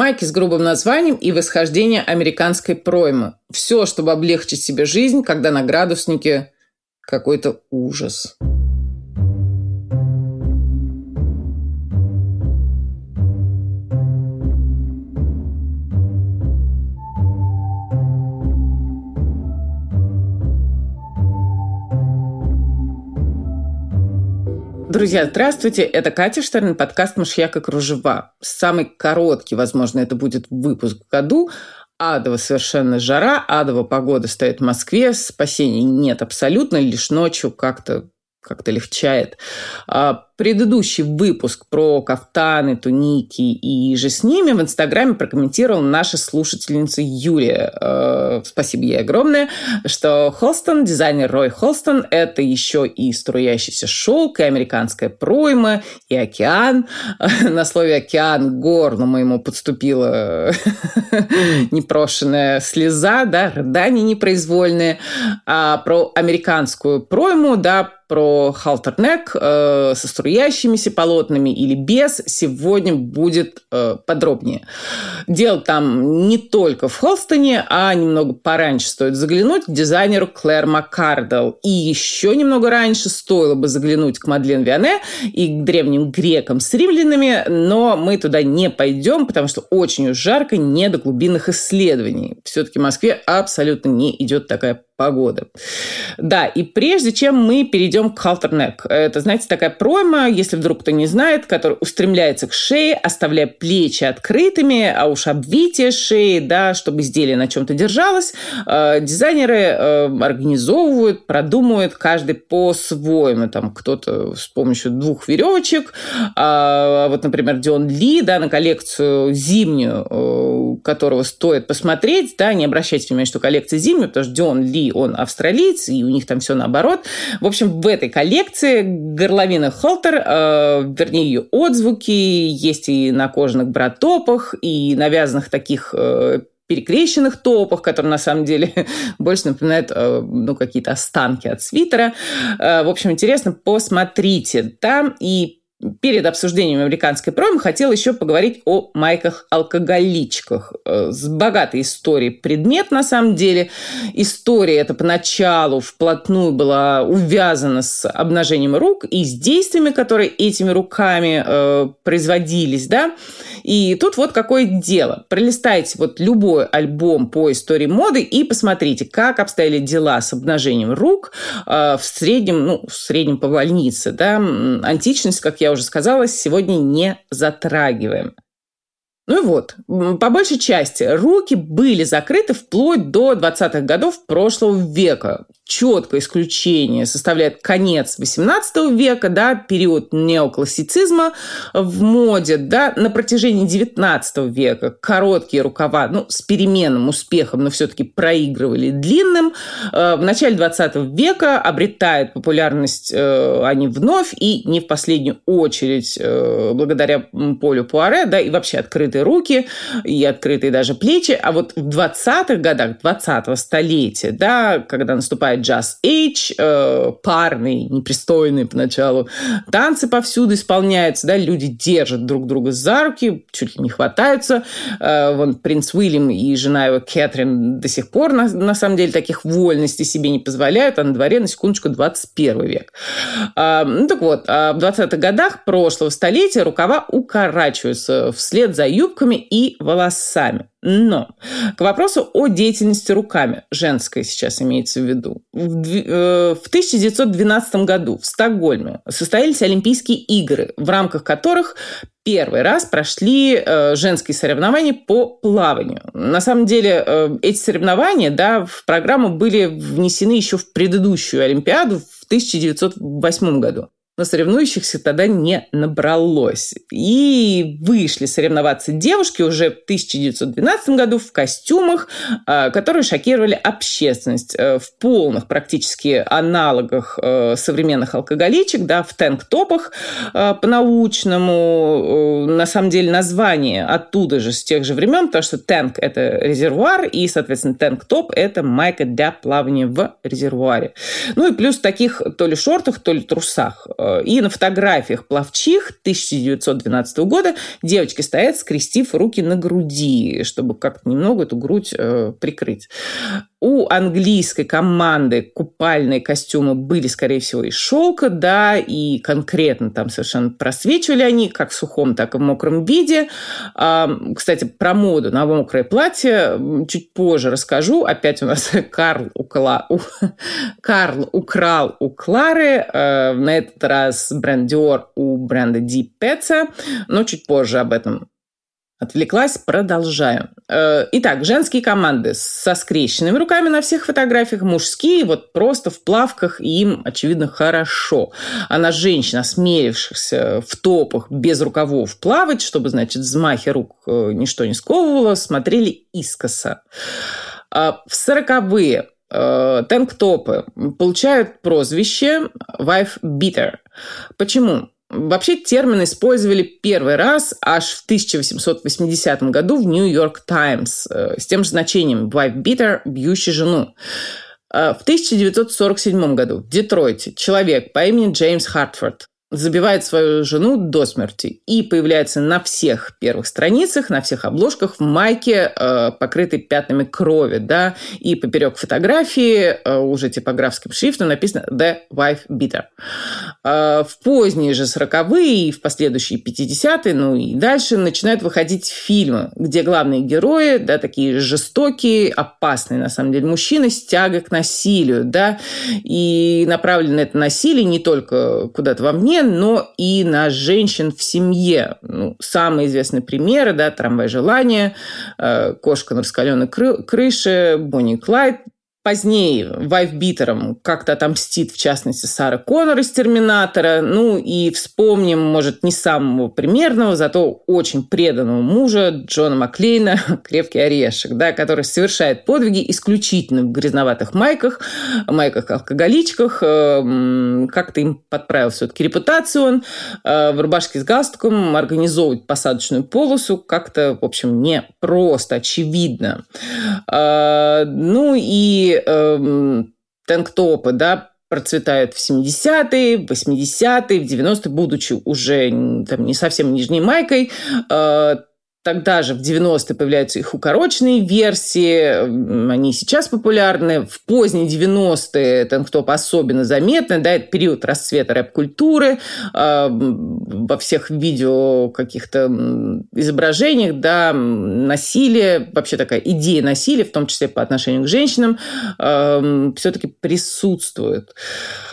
Майки с грубым названием и восхождение американской проймы. Все, чтобы облегчить себе жизнь, когда на градуснике какой-то ужас. Друзья, здравствуйте. Это Катя Штерн, подкаст «Мышьяк и кружева». Самый короткий, возможно, это будет выпуск в году. Адова совершенно жара, адова погода стоит в Москве, спасений нет абсолютно, лишь ночью как-то как-то легчает. А, предыдущий выпуск про кафтаны, туники и же с ними в Инстаграме прокомментировала наша слушательница Юлия. А, спасибо ей огромное, что Холстон, дизайнер Рой Холстон, это еще и струящийся шелк, и американская пройма, и океан. На слове «океан» горло моему подступила непрошенная слеза, да, рыдания непроизвольные. А про американскую пройму, да, про халтернек э, со струящимися полотнами или без сегодня будет э, подробнее. Дело там не только в Холстоне, а немного пораньше стоит заглянуть к дизайнеру Клэр Маккардел. И еще немного раньше стоило бы заглянуть к Мадлен Виане и к древним грекам с римлянами, но мы туда не пойдем, потому что очень уж жарко, не до глубинных исследований. Все-таки в Москве абсолютно не идет такая погоды. Да, и прежде чем мы перейдем к халтернек, это, знаете, такая пройма, если вдруг кто не знает, которая устремляется к шее, оставляя плечи открытыми, а уж обвитие шеи, да, чтобы изделие на чем-то держалось, э, дизайнеры э, организовывают, продумывают каждый по-своему. Там кто-то с помощью двух веревочек, а, вот, например, Дион Ли, да, на коллекцию зимнюю, э, которого стоит посмотреть, да, не обращайте внимания, что коллекция зимняя, потому что Дион Ли он австралиец, и у них там все наоборот. В общем, в этой коллекции горловина Холтер, э, вернее, ее отзвуки есть и на кожаных братопах, и на вязаных таких э, перекрещенных топах, которые на самом деле больше напоминают э, ну, какие-то останки от свитера. Э, в общем, интересно, посмотрите. Там и перед обсуждением американской промы хотел еще поговорить о майках-алкоголичках. Э, с богатой историей предмет, на самом деле. История эта поначалу вплотную была увязана с обнажением рук и с действиями, которые этими руками э, производились, да. И тут вот какое дело. Пролистайте вот любой альбом по истории моды и посмотрите, как обстояли дела с обнажением рук э, в среднем, ну, в среднем по больнице, да. Античность, как я уже сказала, сегодня не затрагиваем. Ну и вот, по большей части руки были закрыты вплоть до 20-х годов прошлого века четкое исключение составляет конец XVIII века, да, период неоклассицизма в моде, да, на протяжении XIX века короткие рукава, ну, с переменным успехом, но все-таки проигрывали длинным. Э, в начале XX века обретают популярность э, они вновь, и не в последнюю очередь э, благодаря Полю Пуаре, да, и вообще открытые руки, и открытые даже плечи. А вот в 20-х годах 20-го столетия, да, когда наступает джаз эйдж, э, парный, непристойный поначалу. Танцы повсюду исполняются, да, люди держат друг друга за руки, чуть ли не хватаются. Э, вон принц Уильям и жена его Кэтрин до сих пор, на, на самом деле, таких вольностей себе не позволяют, а на дворе, на секундочку, 21 век. Э, ну, так вот, а в 20-х годах прошлого столетия рукава укорачиваются вслед за юбками и волосами. Но к вопросу о деятельности руками, женской сейчас имеется в виду. В 1912 э, году в Стокгольме состоялись Олимпийские игры, в рамках которых первый раз прошли э, женские соревнования по плаванию. На самом деле э, эти соревнования да, в программу были внесены еще в предыдущую Олимпиаду в 1908 году но соревнующихся тогда не набралось. И вышли соревноваться девушки уже в 1912 году в костюмах, а, которые шокировали общественность э, в полных практически аналогах э, современных алкоголичек, да, в тэнк-топах э, по-научному. На самом деле название оттуда же, с тех же времен, потому что тэнк – это резервуар, и, соответственно, тэнк-топ – это майка для плавания в резервуаре. Ну и плюс в таких то ли шортах, то ли трусах – Э, и на фотографиях плавчих 1912 года девочки стоят, скрестив руки на груди, чтобы как-то немного эту грудь э, прикрыть. У английской команды купальные костюмы были, скорее всего, из шелка, да, и конкретно там совершенно просвечивали они как в сухом, так и в мокром виде. Кстати, про моду на мокрое платье чуть позже расскажу. Опять у нас Карл, укла... Карл украл у Клары, э, на этот раз бренд Dior у бренда Deep Pets, но чуть позже об этом Отвлеклась, продолжаю. Э, итак, женские команды со скрещенными руками на всех фотографиях, мужские вот просто в плавках, им, очевидно, хорошо. А на женщин, осмелившихся в топах без рукавов плавать, чтобы, значит, взмахи рук э, ничто не сковывало, смотрели искоса. А в сороковые э, тенк-топы получают прозвище «wife beater». Почему? Вообще термин использовали первый раз аж в 1880 году в Нью-Йорк Таймс э, с тем же значением «wife beater» – «бьющий жену». Э, в 1947 году в Детройте человек по имени Джеймс Хартфорд забивает свою жену до смерти и появляется на всех первых страницах, на всех обложках в майке, э, покрытой пятнами крови, да, и поперек фотографии э, уже типографским шрифтом написано «The Wife Beater». Э, в поздние же сороковые и в последующие 50-е, ну и дальше начинают выходить фильмы, где главные герои, да, такие жестокие, опасные, на самом деле, мужчины с тягой к насилию, да, и направлено это насилие не только куда-то но и на женщин в семье. Ну, самые известные примеры, да, «Трамвай желания», э, «Кошка на раскаленной крыше», «Бонни Клайд», Позднее вайфбитером как-то отомстит, в частности, Сара Коннор из «Терминатора». Ну и вспомним, может, не самого примерного, зато очень преданного мужа Джона Маклейна «Крепкий орешек», да, который совершает подвиги исключительно в грязноватых майках, майках-алкоголичках. Э, как-то им подправил все-таки репутацию он. Э, в рубашке с галстуком организовывать посадочную полосу как-то, в общем, не просто, очевидно. Э, ну и и э, тенктопы, да, процветают в 70-е, 80-е, в 90-е, будучи уже там, не совсем нижней майкой, э, Тогда же в 90-е появляются их укороченные версии, они сейчас популярны. В поздние 90-е Тэнктоп особенно заметны, да, это период расцвета рэп-культуры, э, во всех видео каких-то изображениях, да, насилие, вообще такая идея насилия, в том числе по отношению к женщинам, э, все-таки присутствует. А,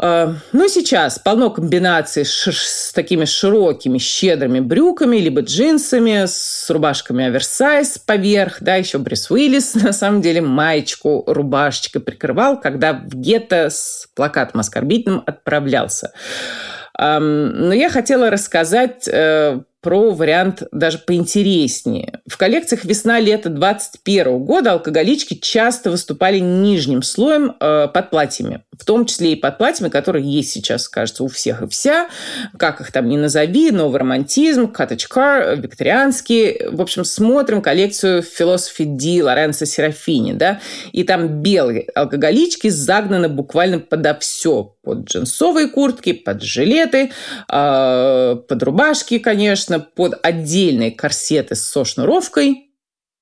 ну, сейчас полно комбинаций с, такими широкими, щедрыми брюками, либо джинсами, с рубашками оверсайз поверх, да, еще Брюс Уиллис, на самом деле, маечку рубашечкой прикрывал, когда в гетто с плакатом оскорбительным отправлялся. Но я хотела рассказать э, про вариант даже поинтереснее. В коллекциях весна-лето 2021 года алкоголички часто выступали нижним слоем э, под платьями, в том числе и под платьями, которые есть сейчас, кажется, у всех и вся, как их там ни назови, новый романтизм, car, викторианский. В общем, смотрим коллекцию Philosophy D Лоренцо Серафини, да, и там белые алкоголички загнаны буквально подо все, под джинсовые куртки, под жилеты, э, под рубашки, конечно, под отдельные корсеты со шнуровкой,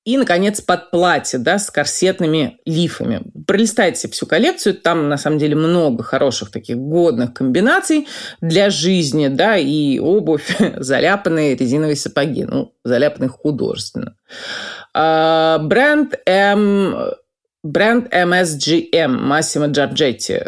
и, наконец, под платье, да, с корсетными лифами. Пролистайте всю коллекцию, там, на самом деле, много хороших таких годных комбинаций для жизни, да, и обувь, заляпанные резиновые сапоги, ну, заляпанные художественно. А, бренд М Бренд MSGM Массимо Джорджетти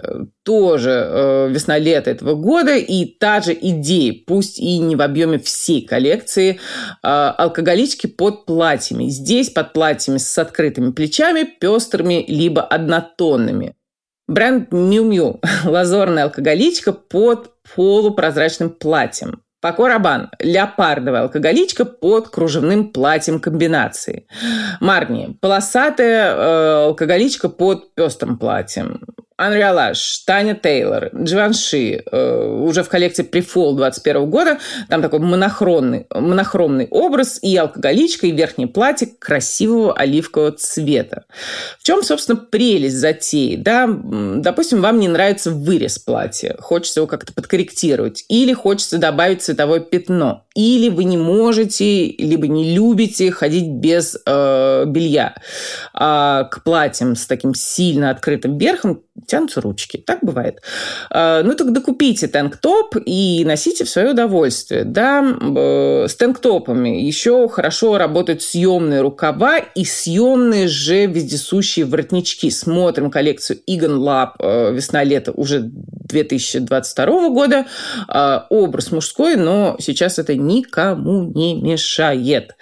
тоже э, весна-лето этого года и та же идея, пусть и не в объеме всей коллекции, э, алкоголички под платьями. Здесь под платьями с открытыми плечами, пестрыми либо однотонными. Бренд Miu лазорная алкоголичка под полупрозрачным платьем. Пако Рабан – леопардовая алкоголичка под кружевным платьем комбинации. Марни – полосатая э, алкоголичка под пестрым платьем. Анриалаш, Таня Тейлор, Дживанши, э, уже в коллекции Префол 21 года, там такой монохромный, монохромный образ и алкоголичка, и верхнее платье красивого оливкового цвета. В чем, собственно, прелесть затеи? Да, допустим, вам не нравится вырез платья, хочется его как-то подкорректировать, или хочется добавить цветовое пятно, или вы не можете, либо не любите ходить без э, белья. А к платьям с таким сильно открытым верхом тянутся ручки. Так бывает. А, ну, тогда купите тэнк-топ и носите в свое удовольствие. Да, с тэнк-топами еще хорошо работают съемные рукава и съемные же вездесущие воротнички. Смотрим коллекцию Egan Lab э, весна-лето уже 2022 года. А, образ мужской, но сейчас это никому не мешает.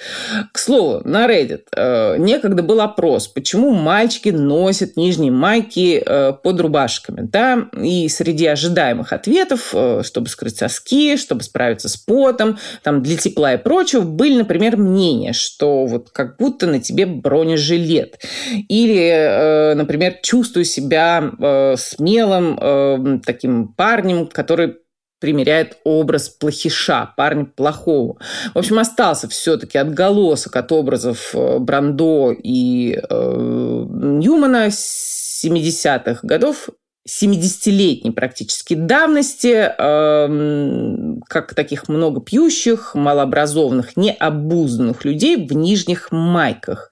К слову, на Reddit э, некогда был опрос, почему мальчики носят нижние майки э, под рубашками. Да? И среди ожидаемых ответов, э, чтобы скрыть соски, чтобы справиться с потом, там, для тепла и прочего, были, например, мнения, что вот как будто на тебе бронежилет. Или, э, например, чувствую себя э, смелым таким парнем, который примеряет образ плохиша, парня плохого. В общем, остался все-таки отголосок от образов Брандо и э, Ньюмана 70-х годов 70-летней практически давности, э, как таких много пьющих, малообразованных, необузданных людей в нижних майках.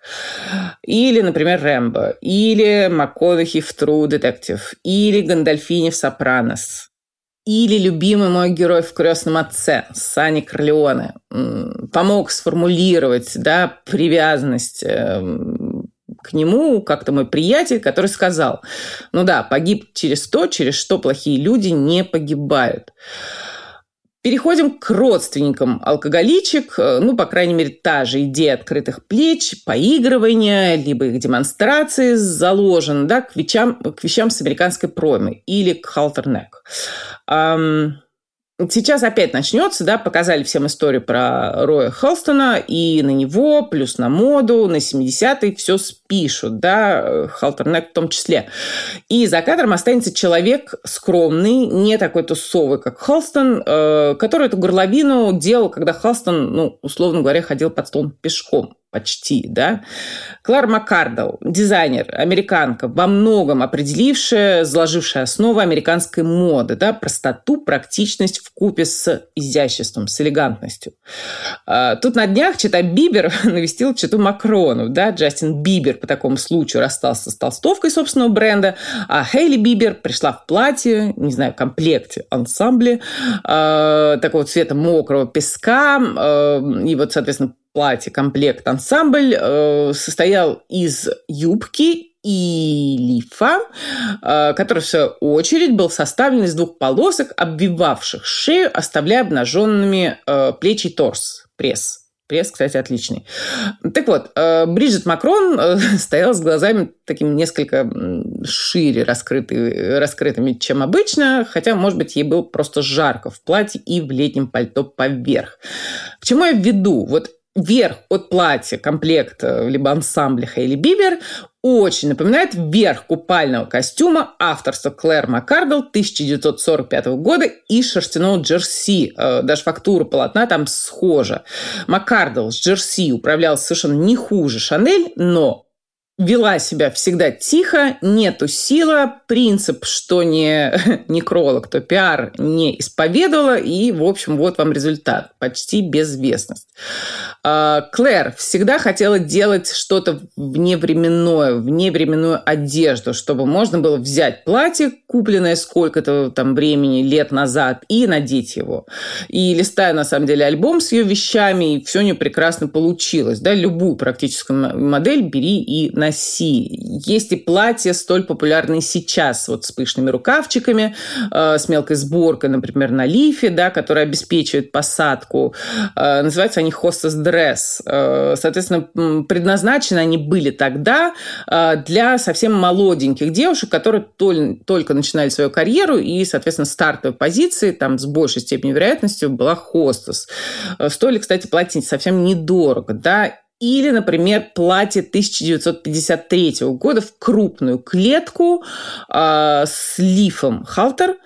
Или, например, Рэмбо, или МакКонахи в True Detective, или Гандальфини в Сопранос. Или любимый мой герой в «Крестном отце» Сани Корлеоне помог сформулировать да, привязанность эм, к нему как-то мой приятель, который сказал, ну да, погиб через то, через что плохие люди не погибают. Переходим к родственникам алкоголичек. Ну, по крайней мере, та же идея открытых плеч, поигрывания, либо их демонстрации заложена да, к, вещам, к вещам с американской проймой или к халтернек. Сейчас опять начнется, да, показали всем историю про Роя Хелстона, и на него, плюс на моду, на 70-й все спишут, да, Халтернек в том числе. И за кадром останется человек скромный, не такой тусовый, как Холстон, э, который эту горловину делал, когда Холстон, ну, условно говоря, ходил под стол пешком почти, да. Клар Маккардл, дизайнер, американка, во многом определившая, заложившая основу американской моды, да, простоту, практичность в купе с изяществом, с элегантностью. А, тут на днях чета Бибер навестил чету Макрон, да, Джастин Бибер по такому случаю расстался с толстовкой собственного бренда, а Хейли Бибер пришла в платье, не знаю, комплекте, ансамбле, э, такого цвета мокрого песка, э, и вот, соответственно, платье, комплект, ансамбль э, состоял из юбки и лифа, э, который, в свою очередь, был составлен из двух полосок, обвивавших шею, оставляя обнаженными э, плечи и торс, пресс. Пресс, кстати, отличный. Так вот, э, Бриджит Макрон э, стояла с глазами такими несколько шире раскрыты, раскрытыми, чем обычно, хотя, может быть, ей было просто жарко в платье и в летнем пальто поверх. К чему я веду? Вот верх от платья, комплекта, либо ансамбля Хейли Бибер очень напоминает верх купального костюма авторства Клэр Маккардл 1945 года и шерстяного джерси. Э, даже фактура полотна там схожа. Маккардл с джерси управлял совершенно не хуже Шанель, но вела себя всегда тихо, нету сила, принцип, что не некролог, то пиар не исповедовала, и, в общем, вот вам результат. Почти безвестность. А, Клэр всегда хотела делать что-то вневременное, вневременную одежду, чтобы можно было взять платье, купленное сколько-то там времени, лет назад, и надеть его. И листая, на самом деле, альбом с ее вещами, и все у нее прекрасно получилось. Да? Любую практическую модель бери и носи. Есть и платья столь популярные сейчас, вот с пышными рукавчиками, э, с мелкой сборкой, например, на лифе, да, которые обеспечивают посадку. Э, называются они hostess dress. Э, соответственно, предназначены они были тогда э, для совсем молоденьких девушек, которые тол- только начинали свою карьеру, и, соответственно, стартовой позиции там с большей степенью вероятностью была хостес. Э, стоили, кстати, платить совсем недорого, да, Или, например, платье 1953 года в крупную клетку э, с лифом халтер.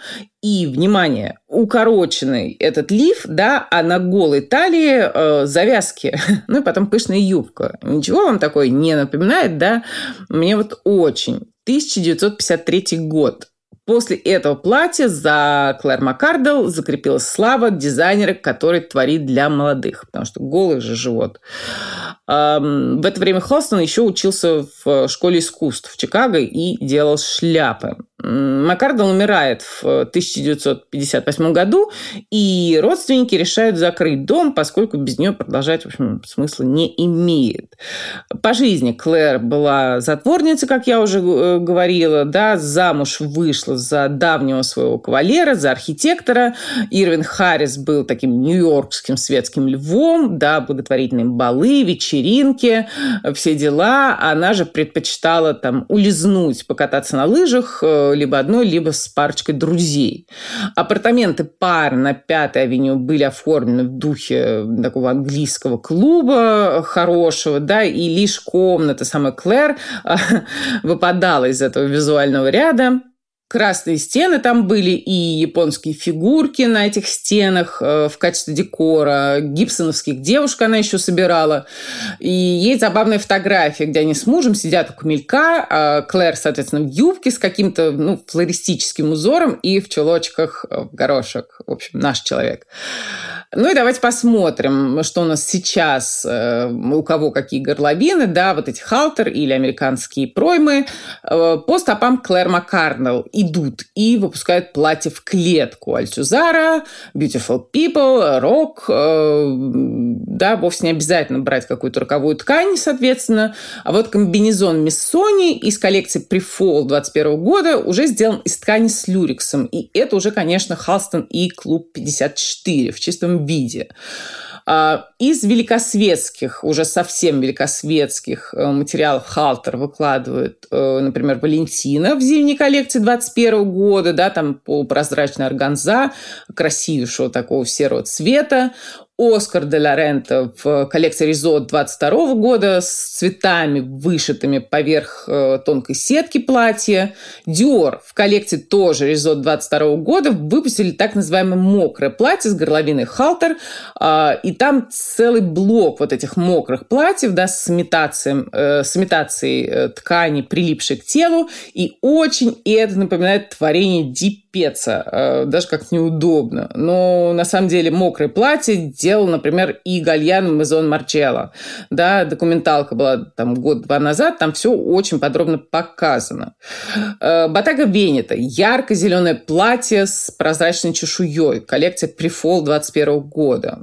И, внимание, укороченный этот лиф, да, а на голой талии э, завязки, ну и потом пышная юбка. Ничего вам такое не напоминает, да? Мне вот очень. 1953 год. После этого платья за Клэр Маккардел закрепилась слава дизайнера, который творит для молодых, потому что голый же живот. В это время Холстон еще учился в школе искусств в Чикаго и делал шляпы. Маккардел умирает в 1958 году, и родственники решают закрыть дом, поскольку без нее продолжать, в общем, смысла не имеет. По жизни Клэр была затворницей, как я уже э, говорила, да, замуж вышла за давнего своего кавалера, за архитектора. Ирвин Харрис был таким нью-йоркским светским львом, да, благотворительные балы, вечеринки, все дела. Она же предпочитала там улизнуть, покататься на лыжах, э, либо одной, либо с парочкой друзей. Апартаменты пар на Пятой авеню были оформлены в духе такого английского клуба хорошего, да, и лишь комната самой Клэр выпадала из этого визуального ряда красные стены там были и японские фигурки на этих стенах э, в качестве декора, гибсоновских девушек она еще собирала. И есть забавная фотография, где они с мужем сидят у камелька, а Клэр, соответственно, в юбке с каким-то ну, флористическим узором и в чулочках э, в горошек. В общем, наш человек. Ну и давайте посмотрим, что у нас сейчас, э, у кого какие горловины, да, вот эти халтер или американские проймы. По стопам Клэр Маккарнелл идут и выпускают платье в клетку. Альтюзара, Beautiful People, Rock. Э, да, вовсе не обязательно брать какую-то роковую ткань, соответственно. А вот комбинезон Миссони из коллекции Pre-Fall 21 года уже сделан из ткани с люрексом. И это уже, конечно, Халстон и Клуб 54 в чистом виде. А, из великосветских, уже совсем великосветских э, материалов Халтер выкладывают, э, например, Валентина в зимней коллекции 21 года, да, там полупрозрачная органза, красивейшего такого серого цвета. Оскар де ла Рента в коллекции Резот 22 года с цветами, вышитыми поверх э, тонкой сетки платья. Диор в коллекции тоже Резот 22 года выпустили так называемое мокрое платье с горловиной халтер. Э, и там целый блок вот этих мокрых платьев да, с, имитацией, э, с имитацией э, ткани, прилипшей к телу. И очень это напоминает творение Дипеца. Э, даже как неудобно. Но на самом деле мокрое платье делал, например, и Гальян Мезон Марчелло. Да, документалка была там год-два назад, там все очень подробно показано. Э, Батага Венета. Ярко-зеленое платье с прозрачной чешуей. Коллекция Префол 21 года.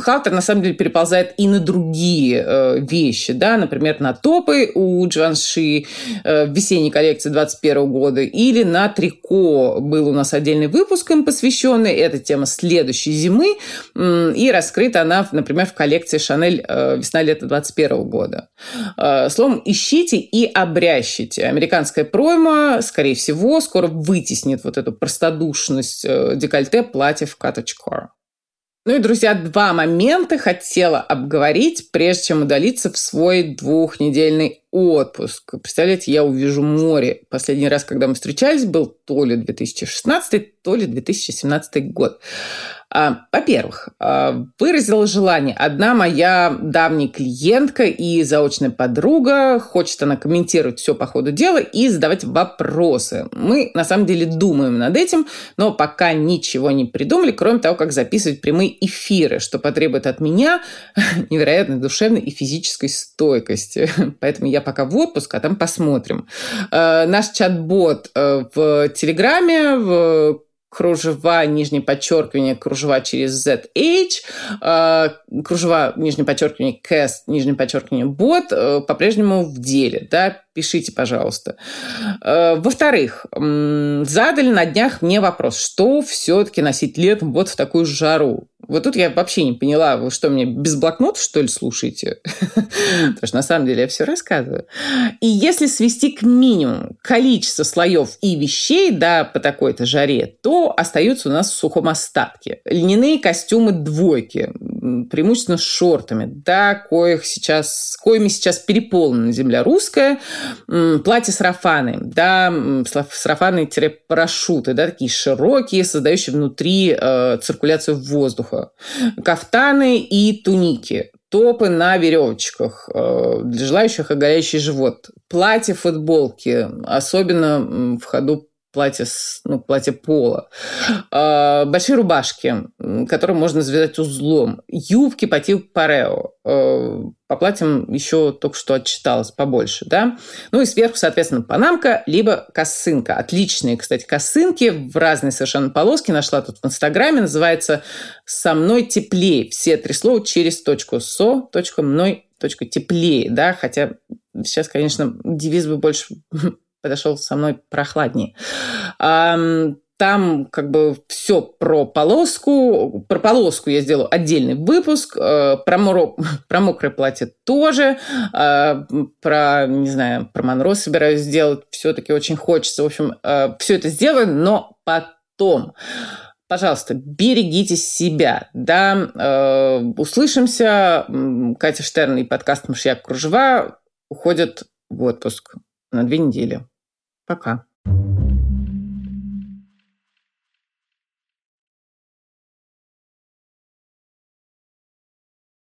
Халтер, на самом деле, переползает и на другие э, вещи. Да, например, на топы у Джанши в весенней коллекции 21 года или на трико был у нас отдельный выпуск им посвященный. Это тема следующей зимы. И рас раскрыта она, например, в коллекции Шанель э, весна-лето 21 года. Э, словом, ищите и обрящите. Американская пройма, скорее всего, скоро вытеснит вот эту простодушность э, декольте платьев core. Ну и, друзья, два момента хотела обговорить, прежде чем удалиться в свой двухнедельный отпуск. Представляете, я увижу море. Последний раз, когда мы встречались, был то ли 2016, то ли 2017 год. А, во-первых, а, выразила желание одна моя давняя клиентка и заочная подруга. Хочет она комментировать все по ходу дела и задавать вопросы. Мы, на самом деле, думаем над этим, но пока ничего не придумали, кроме того, как записывать прямые эфиры, что потребует от меня невероятной душевной и физической стойкости. Поэтому я пока в отпуск, а там посмотрим. А, наш чат-бот э, в Телеграме, в кружева, нижнее подчеркивание, кружева через ZH, э, кружева, нижнее подчеркивание, cast, нижнее подчеркивание, э, по-прежнему в деле, да, пишите, пожалуйста. Э, во-вторых, задали на днях мне вопрос, что все-таки носить летом вот в такую жару. Вот тут я вообще не поняла, вы что, мне без блокнота, что ли, слушаете? Потому что на самом деле я все рассказываю. И если свести к минимуму количество слоев и вещей, да, по такой-то жаре, то остаются у нас в сухом остатке. Льняные костюмы двойки, преимущественно с шортами, да, коих сейчас, коими сейчас переполнена земля русская, платья-сарафаны, да, сарафаны-парашюты, да, такие широкие, создающие внутри э, циркуляцию воздуха, кафтаны и туники, топы на веревочках э, для желающих оголяющий живот, платья, футболки, особенно в ходу платье, ну, платье пола, э, большие рубашки, которые можно завязать узлом, юбки по типу парео. Э, по платьям еще только что отчиталась побольше, да. Ну и сверху, соответственно, панамка, либо косынка. Отличные, кстати, косынки в разные совершенно полоски. Нашла тут в Инстаграме. Называется «Со мной теплее». Все три слова через точку «со», точка «мной», точка «теплее», да. Хотя сейчас, конечно, девиз бы больше подошел со мной прохладнее. Там как бы все про полоску. Про полоску я сделаю отдельный выпуск. Э, про, моро, про мокрое платье тоже. Э, про, не знаю, про Монро собираюсь сделать. Все-таки очень хочется. В общем, э, все это сделаю, но потом пожалуйста, берегите себя. Да, услышимся. Катя Штерн и подкаст «Мышьяк кружева» уходят в отпуск на две недели. Пока.